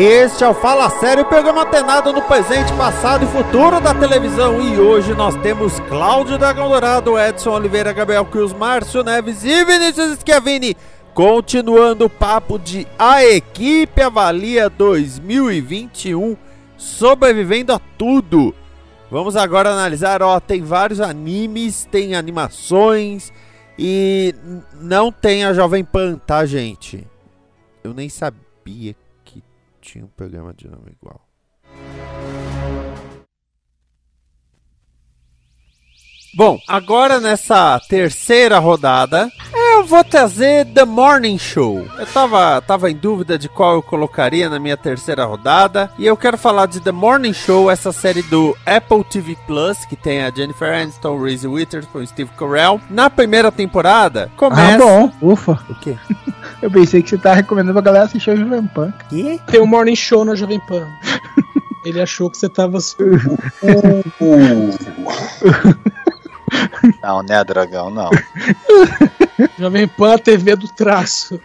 Este é o Fala Sério, programa antenado no presente, passado e futuro da televisão. E hoje nós temos Cláudio Dragão Dourado, Edson Oliveira, Gabriel Cruz, Márcio Neves e Vinícius Schiavini. Continuando o papo de A Equipe Avalia 2021, sobrevivendo a tudo. Vamos agora analisar, ó, tem vários animes, tem animações e não tem a Jovem Pan, tá, gente? Eu nem sabia tinha um programa de nome igual. Bom, agora nessa terceira rodada, eu vou trazer The Morning Show. Eu tava, tava em dúvida de qual eu colocaria na minha terceira rodada. E eu quero falar de The Morning Show, essa série do Apple TV Plus, que tem a Jennifer Aniston, Reese Witherspoon Steve Carell. Na primeira temporada, começa. Ah, bom, ufa. O quê? Eu pensei que você tava recomendando pra galera assistir o Jovem Pan. Que? Tem um morning show na Jovem Pan. Ele achou que você tava. Não, né, dragão, não. Jovem Pan, a TV do traço.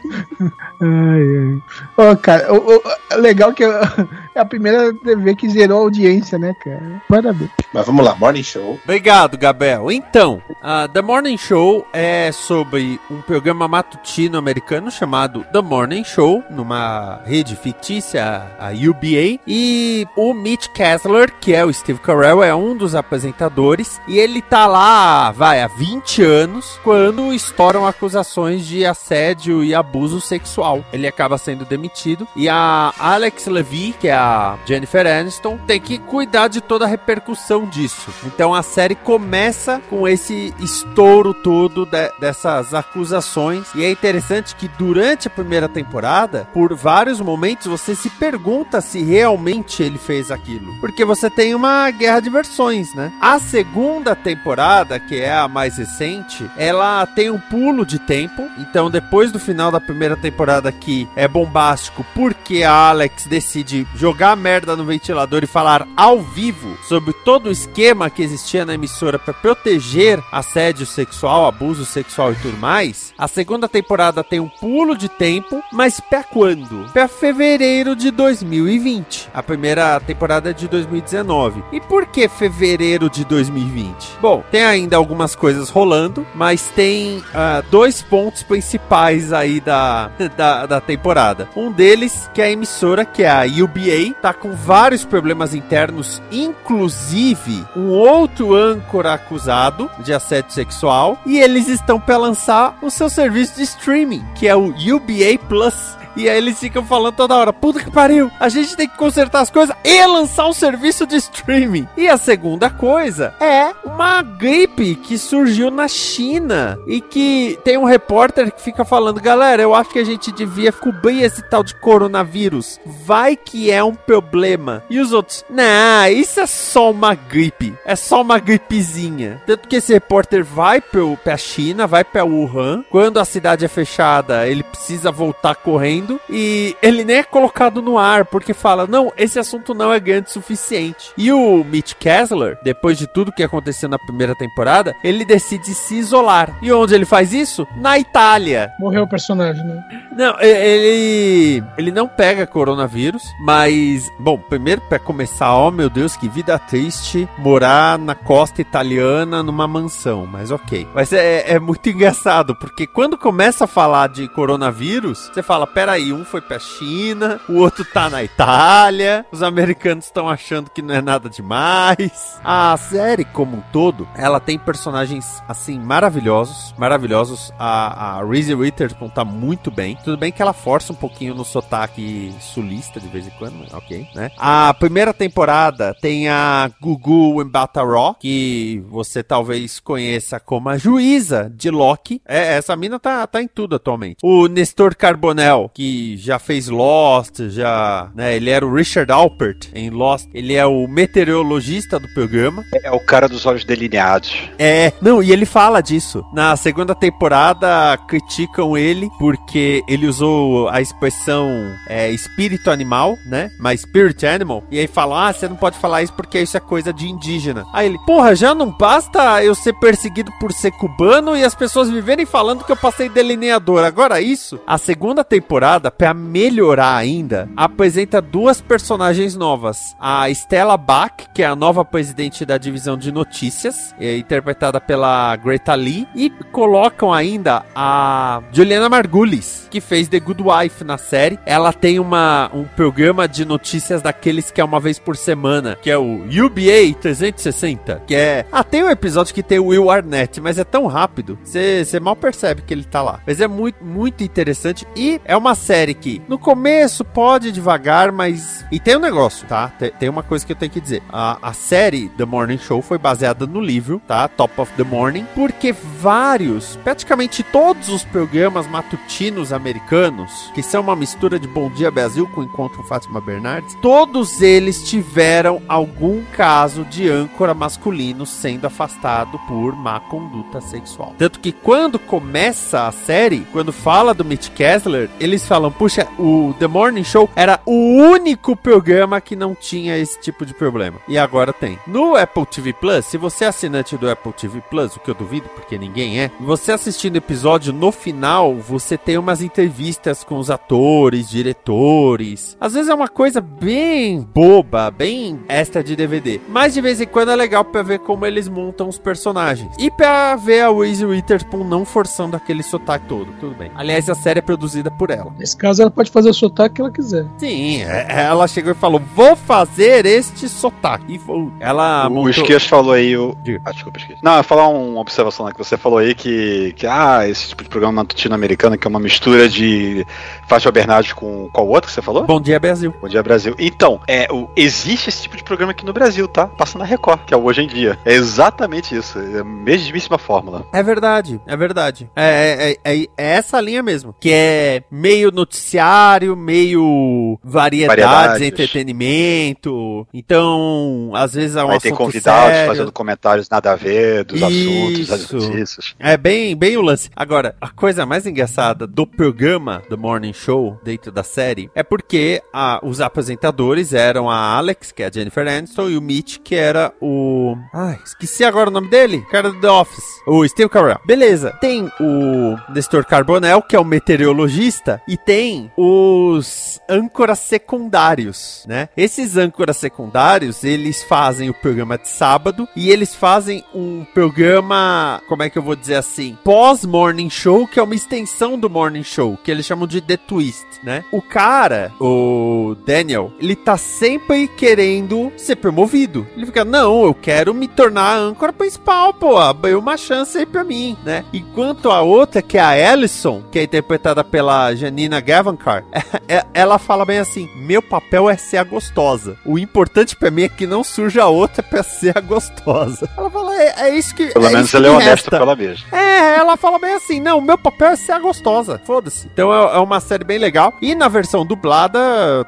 Ai, ai. Ô, cara, o, o- legal que é a primeira TV que zerou a audiência, né, cara? Parabéns. Mas vamos lá, Morning Show. Obrigado, Gabriel. Então, a The Morning Show é sobre um programa matutino americano chamado The Morning Show, numa rede fictícia, a UBA. E o Mitch Kessler, que é o Steve Carell, é um dos apresentadores. E ele tá lá, vai, há 20 anos, quando estouram acusações de assédio e abuso sexual. Ele acaba sendo demitido. E a Alex Levy, que é a Jennifer Aniston, tem que cuidar de toda a repercussão disso. Então a série começa com esse estouro todo de- dessas acusações. E é interessante que durante a primeira temporada, por vários momentos, você se pergunta se realmente ele fez aquilo. Porque você tem uma guerra de versões, né? A segunda temporada, que é a mais recente, ela tem um pulo de tempo. Então, depois do final da primeira temporada, que é bombástico, porque a Alex decide jogar merda no ventilador e falar ao vivo sobre todo o esquema que existia na emissora para proteger assédio sexual, abuso sexual e tudo mais. A segunda temporada tem um pulo de tempo, mas pra quando? Pra fevereiro de 2020. A primeira temporada é de 2019. E por que fevereiro de 2020? Bom, tem ainda algumas coisas rolando, mas tem ah, dois pontos principais aí da, da, da temporada. Um deles, que é a emissora, que é a UBA, tá com vários problemas internos, inclusive um outro âncora acusado de assédio sexual, e eles estão para lançar o seu serviço de streaming, que é o UBA Plus. E aí eles ficam falando toda hora, puta que pariu, a gente tem que consertar as coisas e lançar um serviço de streaming. E a segunda coisa é uma gripe que surgiu na China e que tem um repórter que fica falando, galera, eu acho que a gente devia cobrir esse tal de coronavírus. Vai que é um problema. E os outros, nah, isso é só uma gripe. É só uma gripezinha. Tanto que esse repórter vai pro, pra China, vai pra Wuhan. Quando a cidade é fechada, ele precisa voltar correndo. E ele nem é colocado no ar, porque fala: não, esse assunto não é grande o suficiente. E o Mitch Kessler, depois de tudo que aconteceu na primeira temporada, ele decide se isolar. E onde ele faz isso? Na Itália. Morreu o personagem, né? Não, ele ele não pega coronavírus, mas bom, primeiro pra começar, ó meu Deus, que vida triste morar na costa italiana numa mansão, mas ok. Mas é, é muito engraçado porque quando começa a falar de coronavírus, você fala, peraí, um foi pra China, o outro tá na Itália, os americanos estão achando que não é nada demais. A série como um todo, ela tem personagens assim maravilhosos, maravilhosos. A, a Reese Witherspoon tá muito bem. Tudo bem que ela força um pouquinho no sotaque sulista de vez em quando, mas ok, né? A primeira temporada tem a Gugu Mbatha-Raw, que você talvez conheça como a juíza de Loki. É, essa mina tá, tá em tudo atualmente. O Nestor Carbonell, que já fez Lost, já, né, ele era o Richard Alpert em Lost. Ele é o meteorologista do programa. É o cara dos olhos delineados. É, não, e ele fala disso. Na segunda temporada, criticam ele porque ele usou a expressão é, espírito animal, né? Mas spirit animal. E aí falam, ah, você não pode falar isso porque isso é coisa de indígena. Aí ele, porra, já não basta eu ser perseguido por ser cubano e as pessoas viverem falando que eu passei delineador. Agora isso, a segunda temporada, pra melhorar ainda, apresenta duas personagens novas. A Stella Bach, que é a nova presidente da divisão de notícias, é interpretada pela Greta Lee, e colocam ainda a Juliana Margulis, que fez The Good Wife na série. Ela tem uma, um programa de notícias daqueles que é uma vez por semana, que é o UBA 360, que é... Ah, tem um episódio que tem o Will Arnett, mas é tão rápido, você mal percebe que ele tá lá. Mas é muito, muito interessante e é uma série que no começo pode devagar, mas... E tem um negócio, tá? Tem, tem uma coisa que eu tenho que dizer. A, a série The Morning Show foi baseada no livro, tá? Top of the Morning, porque vários, praticamente todos os programas matutinos americanos, que são uma mistura de Bom Dia Brasil com Encontro Fátima Bernardes, todos eles tiveram algum caso de âncora masculino sendo afastado por má conduta sexual. Tanto que quando começa a série, quando fala do Mitch Kessler, eles falam: puxa, o The Morning Show era o único programa que não tinha esse tipo de problema. E agora tem. No Apple TV Plus, se você é assinante do Apple TV Plus, o que eu duvido, porque ninguém é, você assistindo o episódio, no final, você tem umas entrevistas com os atores, diretores. Às vezes é uma coisa bem boba, bem extra de DVD. Mas de vez em quando é legal pra ver como eles montam os personagens. E pra ver a Reese Witherspoon não forçando aquele sotaque todo. Tudo bem. Aliás, a série é produzida por ela. Nesse caso, ela pode fazer o sotaque que ela quiser. Sim, é- ela chegou e falou: Vou fazer este sotaque. E foi- ela o montou- Esquias falou aí. O... Ah, desculpa, Esquias. Não, eu ia falar uma observação lá que você falou aí que, que. Ah, esse tipo de programa matutino americano que é uma mistura de Fátima Bernardes com qual outro que você falou? Bom dia, Brasil. Bom dia, Brasil. Então, é, o, existe esse tipo de programa aqui no Brasil, tá? Passa na Record, que é o Hoje em Dia. É exatamente isso. É a mesmíssima fórmula. É verdade, é verdade. É, é- é- é essa linha mesmo. Que é meio noticiário, meio variedades, Variedades. entretenimento. Então, às vezes é um tem assunto convidados sério. fazendo comentários nada a ver dos assuntos, das Isso. notícias. É bem, bem o lance. Agora, a coisa mais engraçada do programa do Morning Show, dentro da série, é porque a- os apresentadores eram a Alex, que é a Jennifer Aniston, e o Mitch, que era o... Ai, esqueci agora o nome dele. O cara do The Office. O Steve Carell. Beleza. Tem o Nestor Carbonell, que é o meteorologista, e tem os âncoras secundários, né? Esses âncoras secundários, eles fazem o programa de sábado e eles fazem um programa, como é que eu vou dizer assim, pós-morning show, que é uma extensão do morning show, que eles chamam de The Twist, né? O cara, o Daniel, ele tá sempre querendo ser promovido. Ele fica, não, eu quero me tornar a âncora principal, pô, abriu uma chance aí pra mim, né? Enquanto a outra, que é a Allison, que é interpretada pela Janina Gavankar, é- ela fala bem assim: meu papel é ser a gostosa. O importante pra mim é que não surja outra pra ser a gostosa. Ela fala, é, é isso que. Pelo é menos ele é que honesto resta. pela mesma. É, ela fala bem assim, não, meu papel é ser a gostosa, foda-se. Então é, é uma série bem legal. E na versão dublada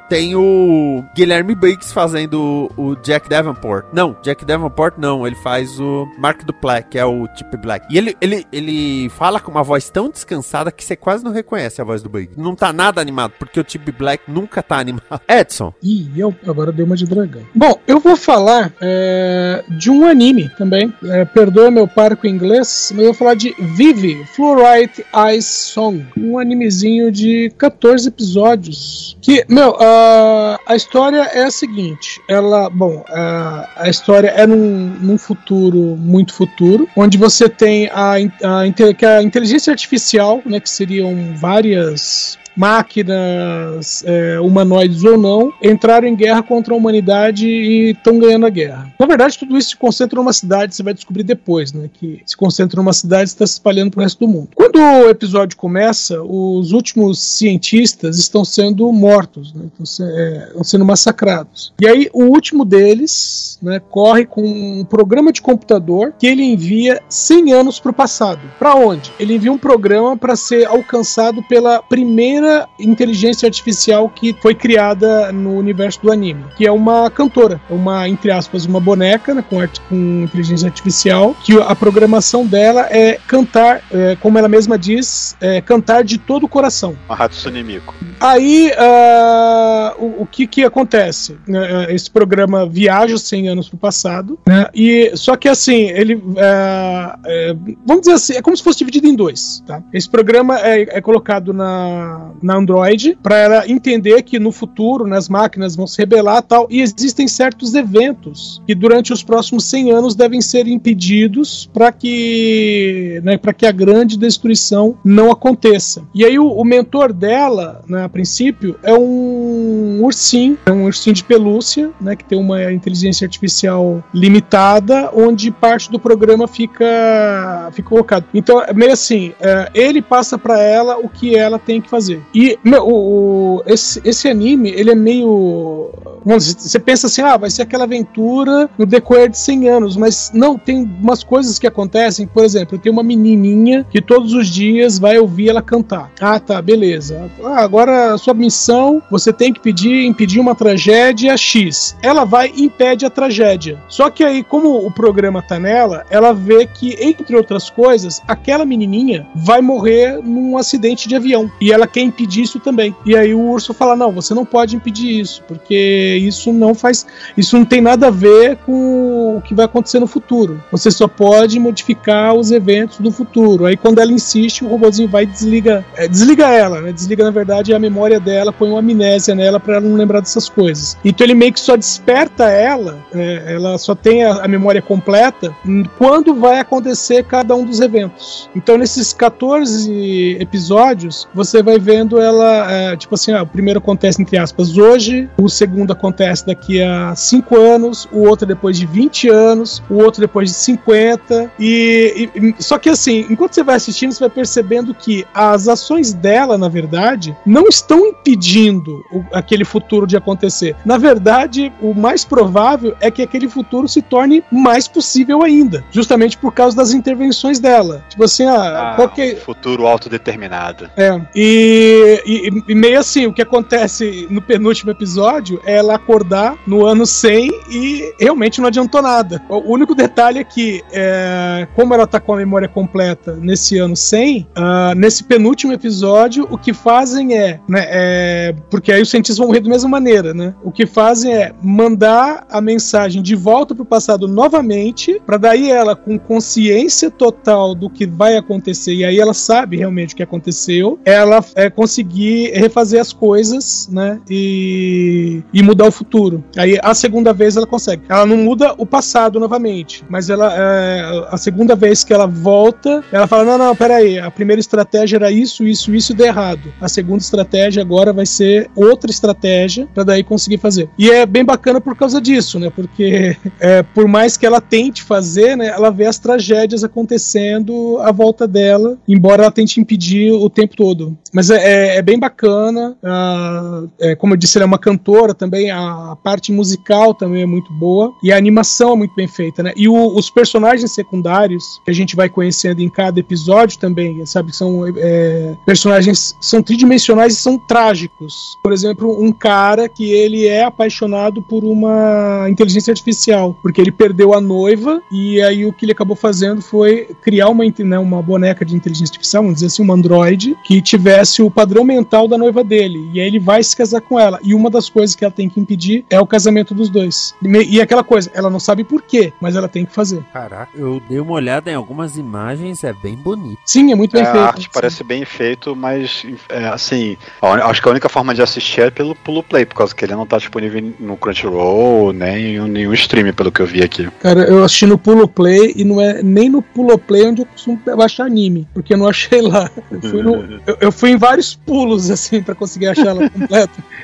tem o Guilherme Briggs fazendo o, o Jack Davenport. Não, Jack Davenport não, ele faz o Mark Duplass, que é o Chip Black. E ele, ele, ele fala com uma voz tão descansada que você quase não reconhece a voz do Briggs. Não tá nada animado, porque o Chip Black nunca tá animado. Edson, Ih, eu agora dei uma de dragão. Bom, eu vou falar é, de um anime também. É, perdoa meu parco inglês, mas eu vou falar de Vive Fluorite Ice Song. Um animezinho de 14 episódios. Que, meu, a- a história é a seguinte: ela, bom, a, a história é num, num futuro muito futuro, onde você tem a, a, inte- que a inteligência artificial, né, que seriam várias máquinas é, humanoides ou não, entraram em guerra contra a humanidade e estão ganhando a guerra. Na verdade, tudo isso se concentra numa cidade, você vai descobrir depois, né? Que se concentra numa cidade e está se espalhando para o resto do mundo. Quando o episódio começa, os últimos cientistas estão sendo mortos, né? estão, é, estão sendo massacrados. E aí, o último deles né, corre com um programa de computador que ele envia 100 anos para o passado. Para onde? Ele envia um programa para ser alcançado pela primeira inteligência artificial que foi criada no universo do anime, que é uma cantora, uma entre aspas uma boneca né, com, art com inteligência artificial, que a programação dela é cantar, é, como ela mesma diz, é, cantar de todo o coração. Uma Hatsune Miku. Aí uh, o, o, que que acontece? Uh, esse programa viaja 100 anos para o passado, né? E só que assim ele, uh, vamos dizer assim, é como se fosse dividido em dois. Tá? Esse programa é, é colocado na, na Android para ela entender que no futuro né, as máquinas vão se rebelar tal e existem certos eventos que durante os próximos 100 anos devem ser impedidos para que né, que a grande destruição não aconteça. E aí o, o mentor dela, né, a princípio, é um ursinho, é um ursinho de pelúcia, né, que tem uma inteligência artificial limitada, onde parte do programa fica, fica colocado. Então, é meio assim, é, ele passa para ela o que ela tem que fazer. E meu, o, o, esse, esse anime, ele é meio. Você pensa assim, ah, vai ser aquela aventura no decorrer de 100 anos, mas não, tem umas coisas que acontecem, por exemplo, tem uma menininha que todos os dias vai ouvir ela cantar. Ah, tá, beleza. Ah, agora a sua missão, você tem que pedir, impedir uma tragédia X. Ela vai e impede a tragédia. Só que aí, como o programa tá nela, ela vê que, entre outras coisas, aquela menininha vai morrer num acidente de avião. E ela quer impedir isso também. E aí o urso fala: não, você não pode impedir isso, porque isso não faz. Isso não tem nada a ver com o que vai acontecer no futuro. Você só pode modificar os eventos do futuro. Aí quando ela insiste, o robôzinho vai e desliga. É, desliga ela, né? Desliga, na verdade, a memória dela, põe uma amnésia nela para ela não lembrar dessas coisas. Então ele meio que só desperta ela, é, ela só tem a, a, memória completa quando vai acontecer cada um dos eventos. Então nesses 14 episódios, você vai vendo ela, é, tipo assim, ah, o primeiro acontece entre aspas hoje, o segundo acontece daqui a 5 anos, o outro depois de 20 anos, o outro depois de 50, e, e só que assim, enquanto você vai assistindo, você vai percebendo que as ações dela, na verdade, não estão impedindo o, aquele futuro de acontecer. Na verdade, o mais provável é que aquele futuro se torne mais possível ainda, justamente por causa das intervenções dela. Tipo assim, ah, ah qualquer... futuro autodeterminado. É. E, e, e, meio assim, o que acontece no penúltimo episódio é ela acordar no ano 100 e realmente não adiantou nada. O único detalhe é que, é, como ela tá com a memória completa nesse ano 100, uh, ah, nesse penúltimo episódio, o que fazem é, né, é, porque aí os cientistas vão morrer da mesma maneira, né? O que fazem é mandar a mensagem de volta pro passado novamente, para daí ela com consciência total do que vai acontecer e aí ela sabe realmente o que aconteceu, ela é, conseguir refazer as coisas, né? E, e mudar o futuro. Aí a segunda vez ela consegue. Ela não muda o passado novamente, mas ela é, a segunda vez que ela volta, ela fala: não, não, peraí, a primeira estratégia era isso, isso, isso e deu errado. A segunda estratégia agora vai ser outra estratégia para daí conseguir fazer. E é bem bacana por causa disso, né? Porque é, por mais que ela tente fazer, né, ela vê as tragédias acontecendo à volta dela, embora ela tente impedir o tempo todo. Mas é, é, é bem bacana. Uh, é, como eu disse, ela é uma cantora também. A parte musical também é muito boa e a animação é muito bem feita, né? E o, os personagens secundários que a gente vai conhecendo em cada episódio também, sabe? São é, personagens são tridimensionais e são trágicos. Por exemplo, um cara que ele é apaixonado por uma inteligência artificial, porque ele perdeu a noiva e aí o que ele acabou fazendo foi criar uma, né, uma boneca de inteligência artificial, vamos dizer assim, um androide, que tivesse o padrão mental da noiva dele. E aí ele vai se casar com ela. E uma das coisas que ela tem que impedir é o casamento dos dois. E aquela coisa, ela não sabe por quê, mas ela tem que fazer. Caraca, eu dei uma olhada em algumas imagens, é bem bonito. Sim, é muito bem é, feito. A arte parece bem feito, mas é, assim, acho que a única forma de assistir é pelo pulo play, por causa que ele não tá disponível no Crunchyroll, nem em nenhum stream, pelo que eu vi aqui. Cara, eu assisti no pulo play e não é nem no pulo play onde eu costumo baixar anime, porque eu não achei lá. Eu fui, no, eu, eu fui em vários dois pulos assim pra conseguir achar ela completa.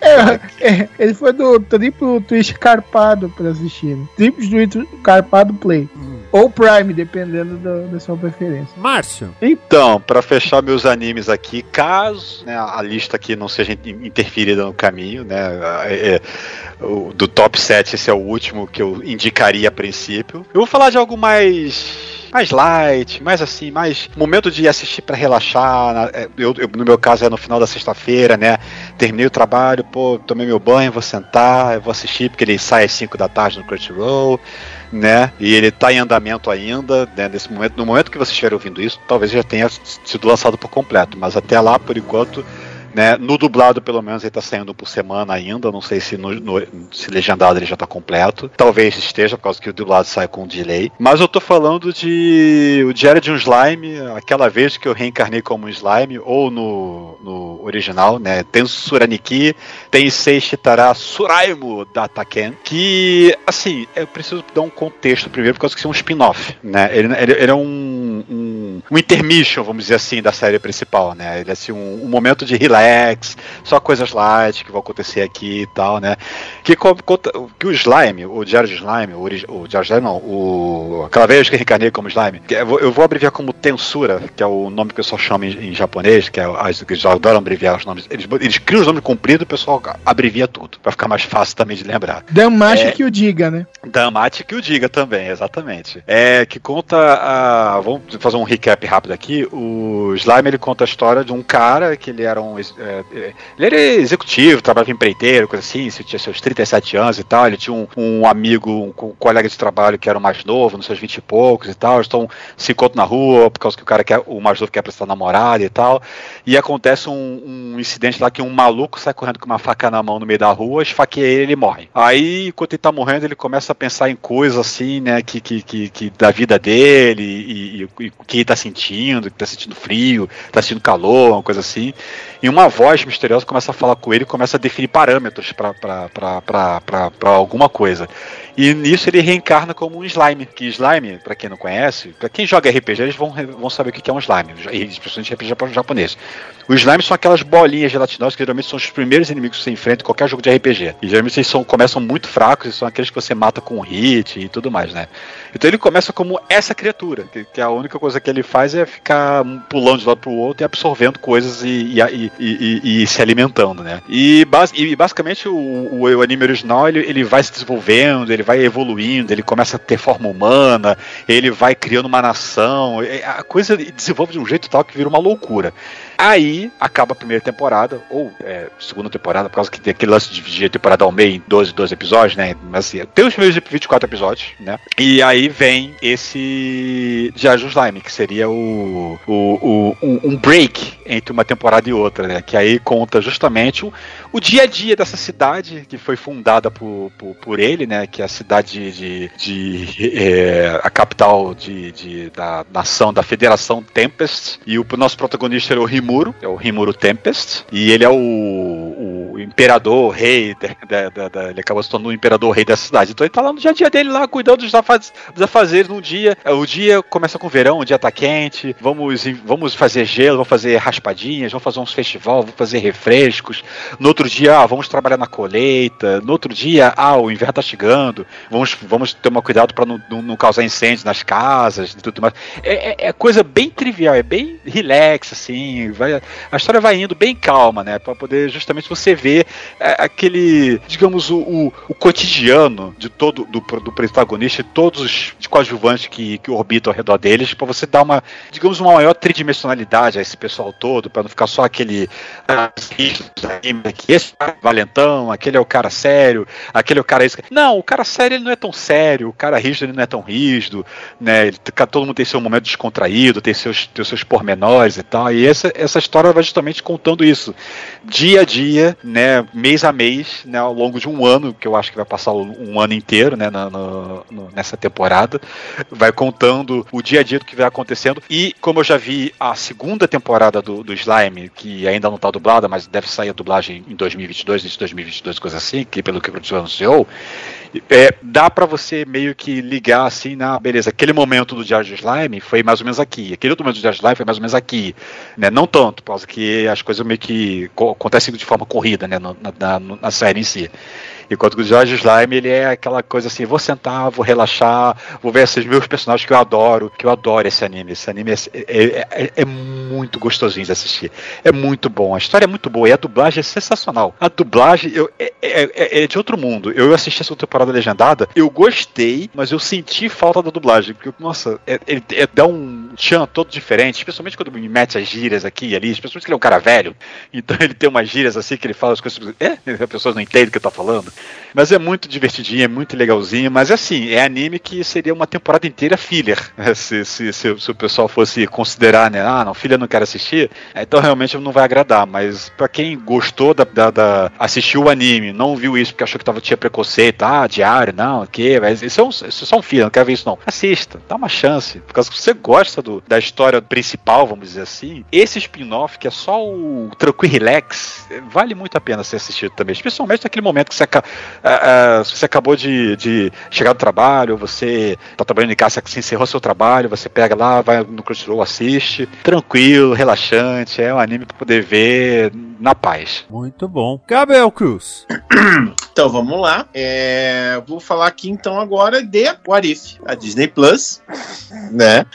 É, é, ele foi do triplo twist carpado pra assistir. Né? Triplo twist carpado play. Ou Prime, dependendo do- da sua preferência. Márcio. Então, pra fechar meus animes aqui, caso né, a lista aqui não seja in- interferida no caminho, né? é- é, o- do top 7, esse é o último que eu indicaria a princípio. Eu vou falar de algo mais. Mais light, mais assim, mais momento de assistir pra relaxar. é, eu- eu- no meu caso é no final da sexta-feira, né? Terminei o trabalho, pô, tomei meu banho, vou sentar, vou assistir porque ele sai às 5 da tarde no Crunchyroll né? E ele tá em andamento ainda, né? Nesse momento, no momento que vocês estiverem ouvindo isso, talvez já tenha sido lançado por completo, mas até lá, por enquanto, né? No dublado, pelo menos, ele tá saindo por semana ainda. Não sei se no, no- se legendado ele já tá completo. Talvez esteja, por causa que o dublado sai com delay. Mas eu tô falando de o Diário de um Slime, aquela vez que eu reencarnei como um slime, ou no, no original, né? Tensuraniki, Tensei Shitara Suraimo da Taken, que, assim, eu preciso dar um contexto primeiro, por causa que isso é um spin-off, né? Ele, ele, ele é um, um, um intermission, vamos dizer assim, da série principal, né? Ele é, assim, um, um momento de relax, só coisas light que vão acontecer aqui e tal, né? Que, que o Slime, o Diário de Slime, o, o Diário de Slime não, o, aquela vez que eu reencarnei como Slime, eu vou, abreviar como Tensura, que é o nome que eu só chamo em, em japonês, que é, as- que eles adoram abreviar os nomes, eles, eles criam os nomes compridos, o pessoal abrevia tudo, pra ficar mais fácil também de lembrar. Damashi É. que o diga, né? Damate que o diga também, exatamente. É que conta a. Vamos fazer um recap rápido aqui. O Slime ele conta a história de um cara que ele era um. é, é, ele era executivo, trabalhava em empreiteiro, coisa assim, tinha seus 37 anos e tal. Ele tinha um, um amigo, um, co- colega de trabalho que era o mais novo, nos seus 20 e poucos e tal. Estão se encontram na rua, por causa que o cara quer, o mais novo quer prestar namorada e tal. E acontece um, um incidente lá que um maluco sai correndo com uma faca na mão no meio da rua, esfaqueia ele e ele morre. Aí, enquanto ele tá morrendo, ele começa a pensar em coisas assim, né, que, que, que, que da vida dele e, e- e que tá sentindo, que tá sentindo frio, tá sentindo calor, uma coisa assim. E uma voz misteriosa começa a falar com ele e começa a definir parâmetros pra alguma coisa. E nisso ele reencarna como um slime. Que slime, pra quem não conhece, pra quem joga RPG, eles vão, vão saber o que é um slime, especialmente RPG japo- japonês. Os slimes são aquelas bolinhas gelatinosas que geralmente são os primeiros inimigos que você enfrenta em qualquer jogo de RPG. E geralmente eles são, começam muito fracos e são aqueles que você mata com hit e tudo mais, né? Então ele começa como essa criatura, que, que a única coisa que ele faz é ficar pulando de lado pro outro e absorvendo coisas e, e, e- e- se alimentando, né? E, bas- basicamente o, o, o anime original ele, ele vai se desenvolvendo, ele vai evoluindo, ele começa a ter forma humana, ele vai criando uma nação, e a coisa desenvolve de um jeito tal que vira uma loucura. Aí acaba a primeira temporada, ou é, segunda temporada, por causa que tem aquele lance de dividir a temporada ao meio em 12, 12 episódios, né? Mas assim, tem os primeiros 24 episódios, né? E aí vem esse do Slime, que seria o, o, o- um, um break entre uma temporada e outra, né? Que aí conta justamente o, o dia a dia dessa cidade que foi fundada por, por, por ele, né? Que é a cidade de. de é, a capital de, de- da nação, da Federação Tempest. E o nosso protagonista era o Rimuro, é o Rimuro Tempest. E ele é o, o imperador, o rei. Da, da- da- ele acabou se tornando o imperador, o rei dessa cidade. Então ele tá lá no dia a dia dele, lá cuidando dos afaz- dos afazeres num dia. É, O dia começa com verão, o dia tá quente. Vamos, vamos fazer gelo, vamos fazer raspadinhas, vamos fazer uns festivais, vamos fazer refrescos. No outro dia, ah, vamos trabalhar na colheita. No outro dia, ah, o inverno tá chegando. Vamos, vamos tomar cuidado para não, não, não causar incêndios nas casas e tudo mais. É, é- é coisa bem trivial, é bem relax, assim. Vai, a história vai indo bem calma, né? Para poder justamente você ver é, aquele, digamos, o, o, o cotidiano de todo do, do protagonista e todos os coadjuvantes que, que orbitam ao redor deles, para você dar uma, digamos, uma maior tridimensionalidade a esse pessoal todo, para não ficar só aquele ah, esse é valentão, aquele é o cara sério, aquele é o cara isso. Não, o cara sério ele não é tão sério, o cara rígido ele não é tão rígido, né? Ele, todo mundo tem seu momento descontraído, tem seus, tem seus pormenores e tal. E essa, essa história vai justamente contando isso. Dia a dia, né? mês a mês, né, ao longo de um ano, que eu acho que vai passar um ano inteiro, né, no, nessa temporada, vai contando o dia a dia do que vai acontecendo. E como eu já vi a segunda temporada do, do Slime, que ainda não está dublada, mas deve sair a dublagem em 2022, em 2022, coisa assim, que pelo que o produtor anunciou, é, dá para você meio que ligar assim na beleza. Aquele momento do Diário de Slime foi mais ou menos aqui. Aquele outro momento do Diário de Slime foi mais ou menos aqui, né? Não tanto, por causa que as coisas meio que acontecem de forma corrida, né? Na, na, na série em si. Enquanto que o George Slime, ele é aquela coisa assim, vou sentar, vou relaxar, vou ver esses meus personagens que eu adoro, que eu adoro esse anime. Esse anime é, é, é, é, muito gostosinho de assistir. É muito bom. A história é muito boa e a dublagem é sensacional. A dublagem eu, é, é, é, é de outro mundo. Eu assisti essa temporada legendada, eu gostei, mas eu senti falta da dublagem. Porque, nossa, é, ele dá um tchan todo diferente, especialmente quando me mete as gírias aqui e ali, especialmente que ele é um cara velho. Então ele tem umas gírias assim que ele fala as coisas. É, as pessoas não entendem o que ele tá falando. Mas é muito divertidinho, é muito legalzinho. Mas assim, é anime que seria uma temporada inteira filler. Se, se, se, se o pessoal fosse considerar, né? Ah, não, filha não quer assistir. Então realmente não vai agradar. Mas para quem gostou da, da, da, assistiu o anime, não viu isso porque achou que tava, tinha preconceito, ah, diário, não, o quê? Mas isso é, um, isso é só um filho, não quer ver isso não. Assista, dá uma chance. Por causa que você gosta do, da história principal, vamos dizer assim. Esse spin-off, que é só o tranquilo relax, vale muito a pena ser assistido também. Especialmente naquele momento que você, uh, uh, você acabou de, de, chegar do trabalho, você tá trabalhando em casa, você encerrou seu trabalho, você pega lá, vai no Crunchyroll, assiste, tranquilo, relaxante, é um anime para poder ver na paz. Muito bom. Gabriel Cruz. Então vamos lá. É, vou falar aqui então agora de What If, a Disney Plus, né?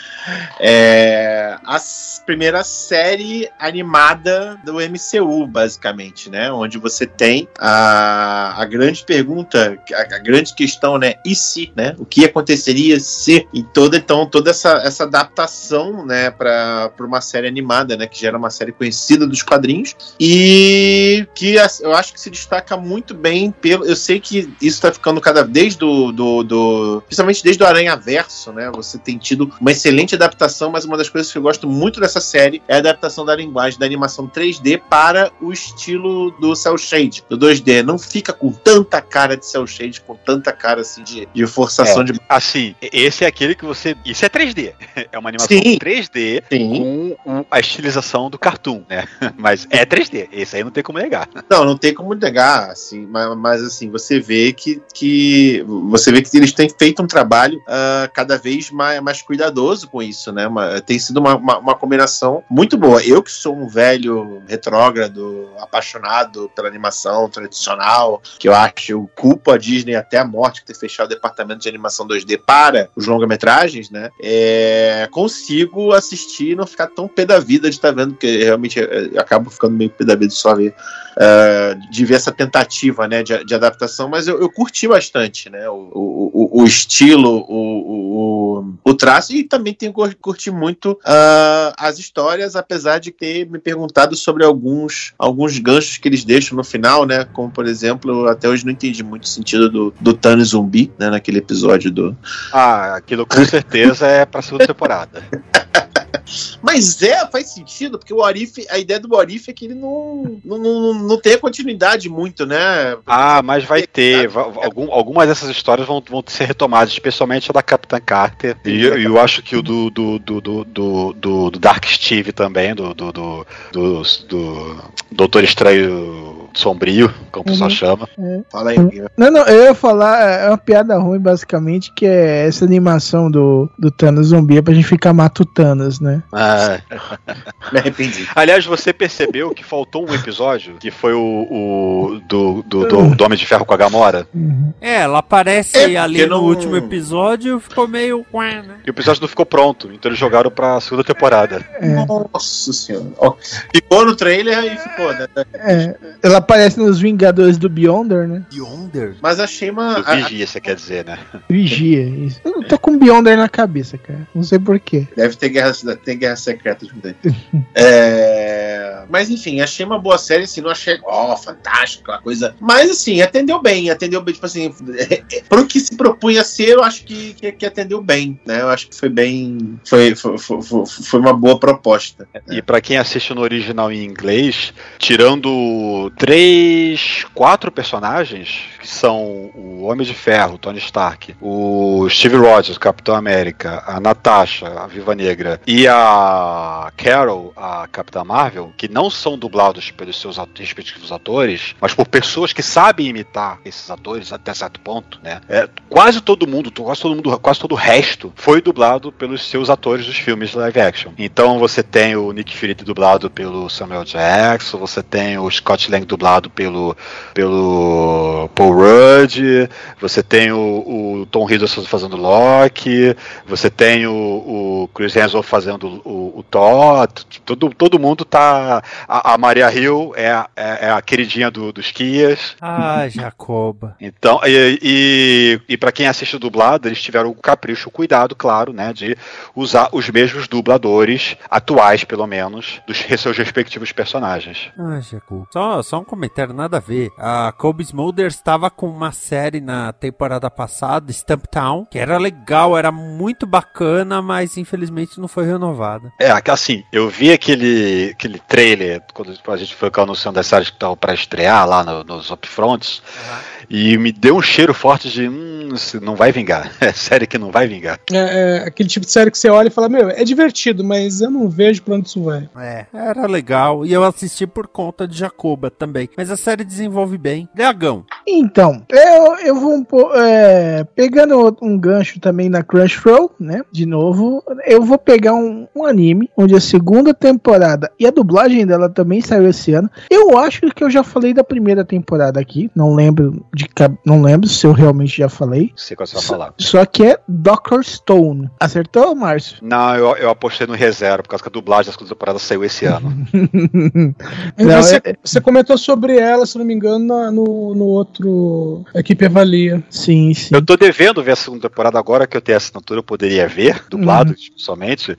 É, a primeira série animada do MCU, basicamente, né? Onde você tem a, a grande pergunta, a, a, grande questão, né? E se, né? O que aconteceria se? E toda então toda essa, essa adaptação, né? Para uma série animada, né? Que já era uma série conhecida dos quadrinhos e que eu acho que se destaca muito bem pelo. Eu sei que isso tá ficando cada vez do, do, do principalmente desde o Aranha Verso, né? Você tem tido uma excelente adaptação, mas uma das coisas que eu gosto muito dessa série é a adaptação da linguagem da animação 3D para o estilo do cel shade, do 2D. Não fica com tanta cara de cel shade, com tanta cara assim de, de forçação é, de. Assim, esse é aquele que você. Isso é 3D. É uma animação Sim. 3D Sim. com a estilização do cartoon, né? Mas é 3D. Esse aí não tem como negar. Não, não tem como negar, assim, mas, mas assim, você vê que, que você vê que eles têm feito um trabalho uh, cada vez mais, mais cuidadoso com isso, né? Uma, tem sido uma, uma, uma, combinação muito boa. Eu que sou um velho retrógrado, apaixonado pela animação tradicional, que eu acho, eu culpo a Disney até a morte de ter fechado o departamento de animação 2D para os longa-metragens, né? É, consigo assistir e não ficar tão pé da vida de estar tá vendo, porque realmente eu, eu acabo ficando meio pé da vida de só ver uh, de ver essa tentativa né, de, de adaptação, mas eu, eu, curti bastante né, o, o, o estilo, o, o, o, traço, e também tenho curti muito uh, as histórias, apesar de ter me perguntado sobre alguns, alguns ganchos que eles deixam no final, né? Como, por exemplo, até hoje não entendi muito o sentido do, do Thanos zumbi, né? Naquele episódio do. Ah, aquilo com certeza é pra segunda temporada. Mas é, faz sentido, porque o Arif, a ideia do Arif é que ele não, não, não, não tem a continuidade muito, né? Ah, mas vai ter. Algum, algumas dessas histórias vão, vão ser retomadas, especialmente a da Capitã Carter. E eu, eu acho que o do, do, do, do, do, do Dark Steve também, do, do, do, do, do Doutor Estranho sombrio, como o pessoal uhum. chama. É. Fala aí, Não, não, eu ia falar, é, é uma piada ruim, basicamente, que é essa animação do, do Thanos zumbi é pra gente ficar matutanas, né? Ah. Me arrependi. Aliás, você percebeu que faltou um episódio, que foi o, o do, do, do, do Homem de Ferro com a Gamora? Uhum. É, ela aparece é, ali no último episódio ficou meio. Né? E o episódio não ficou pronto, então eles jogaram pra segunda temporada. É. Nossa senhora. Ficou no trailer e ficou, né? É, ela aparece nos Vingadores do Beyonder, né? Beyonder? Mas achei uma. Do Vigia, você quer dizer, né? Vigia, isso. Eu tô com Beyonder na cabeça, cara. Não sei porquê. Deve ter guerra, tem guerra secreta junto aí. é... Mas enfim, achei uma boa série, assim, não achei, ó, oh, fantástico, uma coisa. Mas assim, atendeu bem, atendeu bem, tipo assim, pro que se propunha ser, eu acho que, que, que, atendeu bem, né? Eu acho que foi bem. Foi, foi, foi, foi uma boa proposta. E para quem assiste no original em inglês, tirando três três, quatro personagens que são o Homem de Ferro, Tony Stark, o Steve Rogers, Capitão América, a Natasha, a Viva Negra e a Carol, a Capitã Marvel, que não são dublados pelos seus respectivos atores, mas por pessoas que sabem imitar esses atores até certo ponto, né? É, quase todo mundo, quase todo mundo, quase todo o resto foi dublado pelos seus atores dos filmes live action. Então você tem o Nick Fury dublado pelo Samuel Jackson, você tem o Scott Lang dublado pelo pelo Paul Rudd, você tem o, o Tom Hiddleston fazendo Loki, você tem o, o Chris Hemsworth fazendo o, o Thor, todo, todo mundo tá a, a Maria Hill é, a- é, é a queridinha do- dos Kias, Ah, Jacoba. então, e, e, e para quem assiste dublado, eles tiveram o capricho, o cuidado, claro, né, de usar os mesmos dubladores, atuais pelo menos, dos seus respectivos personagens. Ah, Jacob. Só, só um comentário, nada a ver. A Kobe Smulders estava com uma série na temporada passada, Stump Town, que era legal, era muito bacana, mas infelizmente não foi renovada. É, que assim, eu vi aquele, aquele trailer quando a gente foi anunciando das séries que estavam pra estrear lá no- nos upfronts, e me deu um cheiro forte de, hum, isso não vai vingar. É série que não vai vingar. É, é aquele tipo de série que você olha e fala, meu, é divertido, mas eu não vejo pra onde isso vai. É, era legal. E eu assisti por conta de Jacoba também. Mas a série desenvolve bem. Leagão. Então, eu, eu vou um po- é, pegando um gancho também na Crunchyroll, né? De novo, eu vou pegar um, um anime onde a segunda temporada e a dublagem dela também saiu esse ano. Eu acho que eu já falei da primeira temporada aqui, não lembro de não lembro se eu realmente já falei. Não sei que você vai falar. Só que é Doctor Stone. Acertou, Márcio? Não, eu, eu apostei no reserva, por causa que a dublagem da segunda temporada saiu esse ano. Não, você, é- você comentou sobre ela, se não me engano, na- no, no outro Equipe Avalia. Sim, sim. Eu tô devendo ver a segunda temporada agora que eu tenho assinatura, eu poderia ver, dublado somente.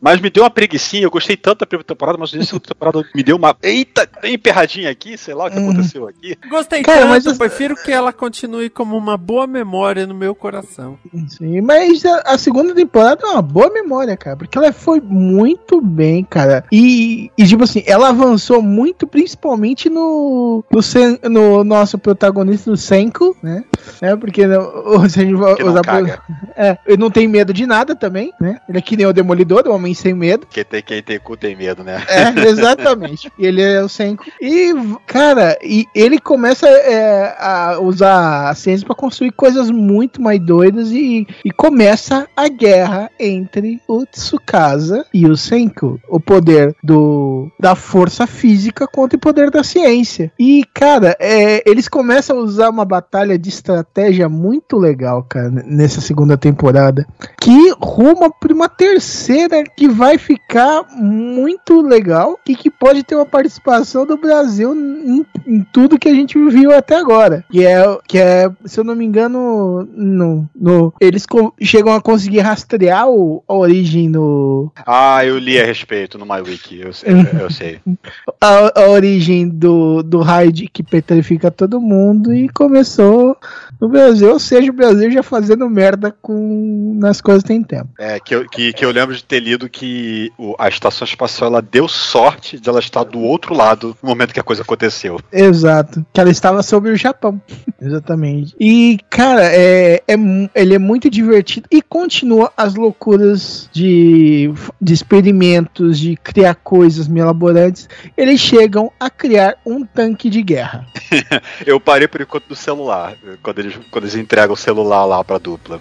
Mas me deu uma preguicinha, eu gostei tanto da primeira temporada, mas a segunda temporada me deu uma. Eita, tem emperradinha aqui, sei lá o que Uhum. aconteceu aqui. Gostei Cara, tanto, mas eu prefiro que ela continue como uma boa memória no meu coração. Sim, mas a, a segunda temporada é uma boa memória, cara, porque ela foi muito bem, cara. E, e tipo assim, ela avançou muito, principalmente no, no, Sen- no nosso protagonista, o Senko, né? É, porque né, o- se a gente vai Que não caga. É, ele não tem medo de nada também, né? Ele é que nem o Demolidor, o homem sem medo. Quem tem, quem tem cu tem medo, né? É, exatamente. Ele é o Senko. E, cara, e ele começa é, a usar a ciência pra construir coisas muito mais doidas e, e começa a guerra entre o Tsukasa e o Senko. O poder do, da força física contra o poder da ciência. E, cara, é, eles começam usar uma batalha de estratégia muito legal, cara, nessa segunda temporada. Que ruma pra uma terceira que vai ficar muito legal e que pode ter uma participação do Brasil em, em tudo que a gente viu até agora. Que é, que é se eu não me engano, no, no, eles chegam a conseguir rastrear o- a origem do. Ah, eu li a respeito no MyWiki, eu, sei- eu sei. A, a origem do, do raid que petrifica todo mundo e começou no Brasil, ou seja, o Brasil já fazendo merda com nas coisas tem tempo. É, que, eu, que, que eu lembro de ter lido que o- a estação espacial ela deu sorte de ela estar do outro lado no momento que a coisa aconteceu. Exato. Que ela estava sobre o Japão. Exatamente. E, cara, é, é, ele é muito divertido e continua as loucuras de, de experimentos, de criar coisas mirabolantes. Eles chegam a criar um tanque de guerra. Eu parei por enquanto no celular, quando eles, quando eles entregam o celular lá pra dupla.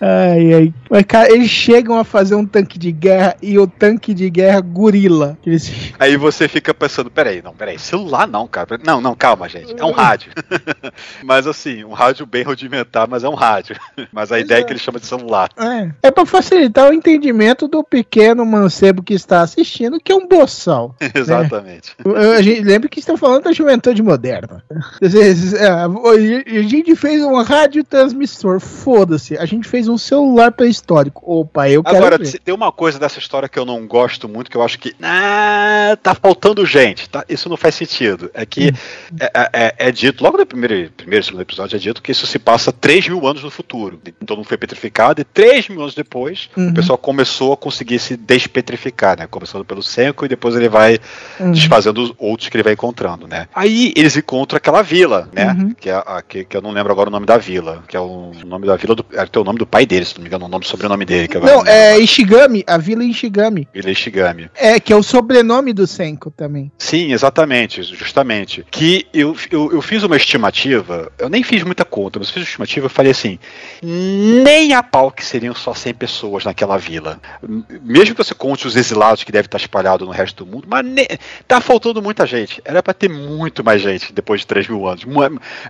Ai, ai. Mas, cara, eles chegam a fazer um tanque de guerra e o tanque de guerra gorila. Eles... Aí você fica pensando, peraí, não, peraí, celular não, cara. Não, não, calma, gente. É um rádio. mas assim, um rádio bem rudimentar, mas é um rádio. Mas a ideia é que ele chama de celular. É, é para facilitar o entendimento do pequeno mancebo que está assistindo, que é um boçal. Exatamente. Eu- A gente lembra que estão falando da juventude moderna. É, a gente fez um radiotransmissor, foda-se. A gente fez um celular pré-histórico. Opa, eu quero Agora, ver. tem uma coisa dessa história que eu não gosto muito, que eu acho que. Ah, tá faltando gente. Tá? Isso não faz sentido. É que é, é- é dito, logo no primeiro, primeiro segundo episódio, é dito que isso se passa 3 mil anos no futuro. Todo mundo foi petrificado, e 3 mil anos depois, Uhum. o pessoal começou a conseguir se despetrificar, né? Começando pelo Senko e depois ele vai Uhum. desfazendo os outros que ele vai encontrando, né? Aí eles encontram aquela vila, né? Uhum. Que, é a, que, que eu não lembro agora o nome da vila, que é o nome da vila do. É até o nome do pai dele, se não me engano, o nome sobrenome dele. Que agora Não, é. Ishigami, a vila Ishigami. Vila Ishigami. É, que é o sobrenome do Senko também. Sim, exatamente, justamente. Que eu, eu, eu fiz uma estimativa, eu nem fiz muita conta, mas fiz uma estimativa e falei assim: nem a pau que seriam só 100 pessoas naquela vila. Mesmo que você conte os exilados que devem estar espalhados no resto do mundo, mas ne- tá faltando muita gente. Era pra ter muito mais gente depois de 3 mil anos.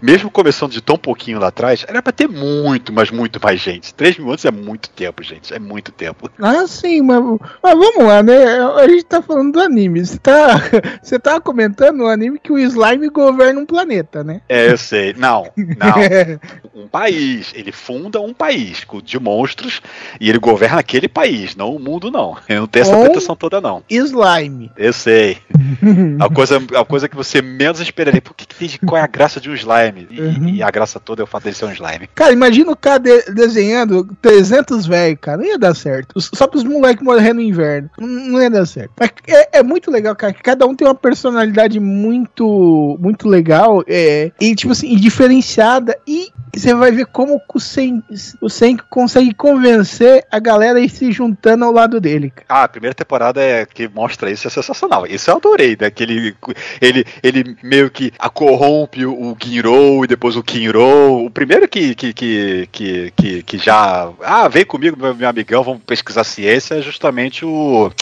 Mesmo começando de tão pouquinho lá atrás, era pra ter muito, mas muito mais gente. 3 mil anos é muito tempo, gente. É muito tempo. Ah, sim, mas, mas vamos lá, né? A gente tá falando do anime. Você tá, você tá comentando no anime que o slime governa um planeta, né? É, eu sei. Não, não. um país. Ele funda um país com- de monstros e ele governa aquele país, não o mundo, não. Eu não tenho essa pretensão toda, não. slime. Eu sei. A coisa, a coisa que você menos esperaria. Por que, que tem, qual é a graça de um slime? E, Uhum. e a graça toda é o fato dele ser um slime. Cara, imagina o cara de- desenhando 300 velho, cara. Não ia dar certo. Só pros moleques morrer no inverno. Não, ia dar certo. Mas é, é muito legal, cara. Cada um tem uma personalidade muito, muito legal. É, e, tipo assim, diferenciada. E você vai ver como o Sen, o Senko consegue convencer a galera a ir se juntando ao lado dele, cara. Ah, a primeira temporada é que mostra isso é sensacional. Isso eu adorei, né? Que ele, ele, ele meio que corrompe o Ginro e depois o Kinro. O primeiro que, que, que, que, que, que já. Ah, vem comigo, meu, meu amigão, vamos pesquisar ciência, é justamente o.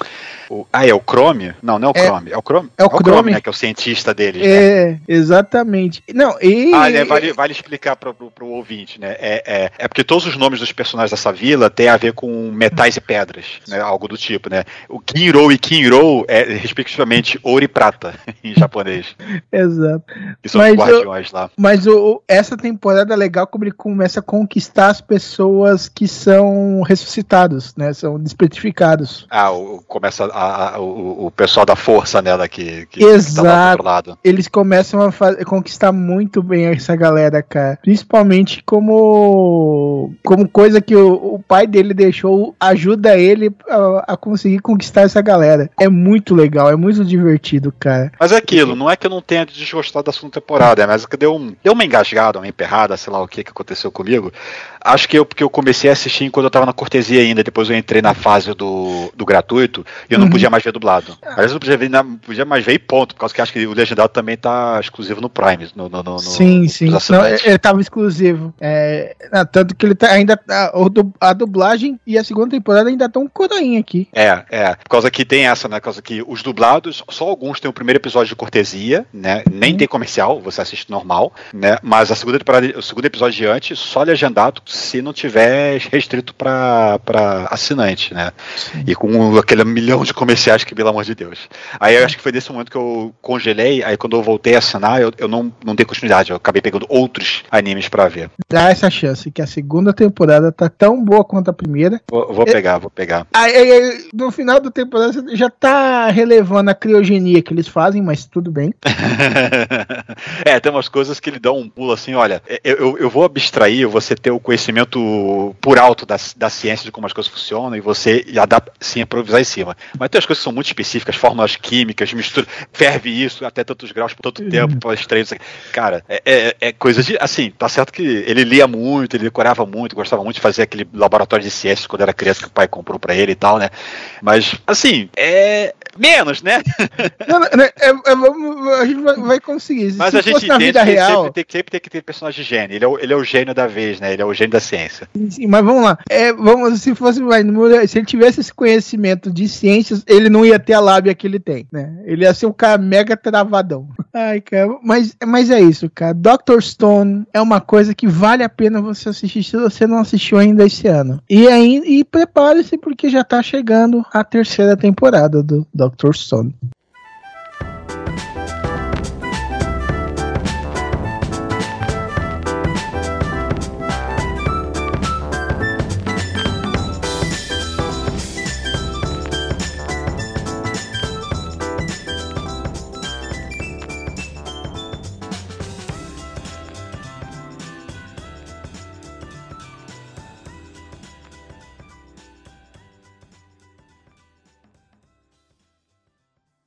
o ah, é o Chrome? Não, não é o É- Chrome. É o Chrome, é o Chrome. né? Que é o cientista deles. né? É, exatamente. Não, e. Ah, né, vale, vale explicar pro, pro, pro ouvinte, né? É, é, é porque todos os nomes dos personagens dessa vila têm a ver com metais e pedras, né? Algo do tipo, né? O Kinro e Kinro é respectivamente ouro e prata em japonês. Exato. Que são Mas os guardiões lá. Mas o, o- essa temporada é legal como ele começa a conquistar as pessoas que são ressuscitados, né? São despetrificados. Ah, o, começa a, a- o, o pessoal da força nela que, que Exato. tá do outro lado. Eles começam a, fa- a conquistar muito bem essa galera, cara. Principalmente como como coisa que o, o pai dele deixou ajuda ele a, a conseguir conquistar essa galera. É muito legal, é muito divertido, cara. Mas é aquilo, não é que eu não tenha desgostado da segunda temporada, é mais que deu, um, deu uma engasgada, uma emperrada, sei lá o que que aconteceu comigo. Acho que eu, porque eu comecei a assistir quando eu tava na cortesia ainda, depois eu entrei na fase do, do gratuito e eu não Uhum. podia mais ver dublado. Aliás, eu não podia, ver, não podia mais ver e ponto, por causa que acho que o legendado também tá exclusivo no Prime, no, no, no, no- sim, nos sim. Não, ele tava exclusivo. É, ah, tanto que ele tá ainda. A, a dublagem e a segunda temporada ainda estão coroinha aqui. É, é. Por causa que tem essa, né? Por causa que os dublados, só alguns têm o primeiro episódio de cortesia, né? Nem tem comercial, você assiste normal, né? Mas a segunda temporada, o segundo episódio diante, só legendado se não tiver restrito pra, pra assinante, né? E com aquele milhão de comerciais que, pelo amor de Deus. Aí eu acho que foi nesse momento que eu congelei, aí quando eu voltei a assinar, eu, eu não, não dei continuidade, eu acabei pegando outros animes pra ver. Dá essa chance, que a segunda temporada tá tão boa quanto a primeira. Vou, vou pegar, vou pegar. Aí, aí, aí, no final da temporada você já tá relevando a criogenia que eles fazem, mas tudo bem. é, tem umas coisas que ele dá um pulo assim, olha, eu, eu, eu vou abstrair você ter o conhecimento por alto da, da ciência de como as coisas funcionam e você e adapta, sim, improvisar em cima. Mas tem as coisas que são muito específicas, fórmulas químicas, mistura, ferve isso até tantos graus por tanto tempo, para estreia. isso aqui. Cara, é, é, é coisa de. Assim, tá certo que ele lia muito, ele decorava muito, gostava muito de fazer aquele laboratório de ciências quando era criança que o pai comprou pra ele e tal, né? Mas, assim, é. Menos, né? Não, não, é- é, vamos- a gente vai, vai conseguir. Mas Se a gente entende que real. sempre, tem, sempre tem que ter personagem gênio. Ele é, o, ele é o gênio da vez, né? Ele é o gênio da ciência. Sim, mas vamos lá. É, vamos, se fosse, se ele tivesse esse conhecimento de ciências, ele não ia ter a lábia que ele tem, né? Ele ia ser um cara mega travadão. Ai, cara, mas, mas é isso, cara. Dr. Stone é uma coisa que vale a pena você assistir se você não assistiu ainda esse ano. E, aí, e prepare-se porque já tá chegando a terceira temporada do Dr. Stone.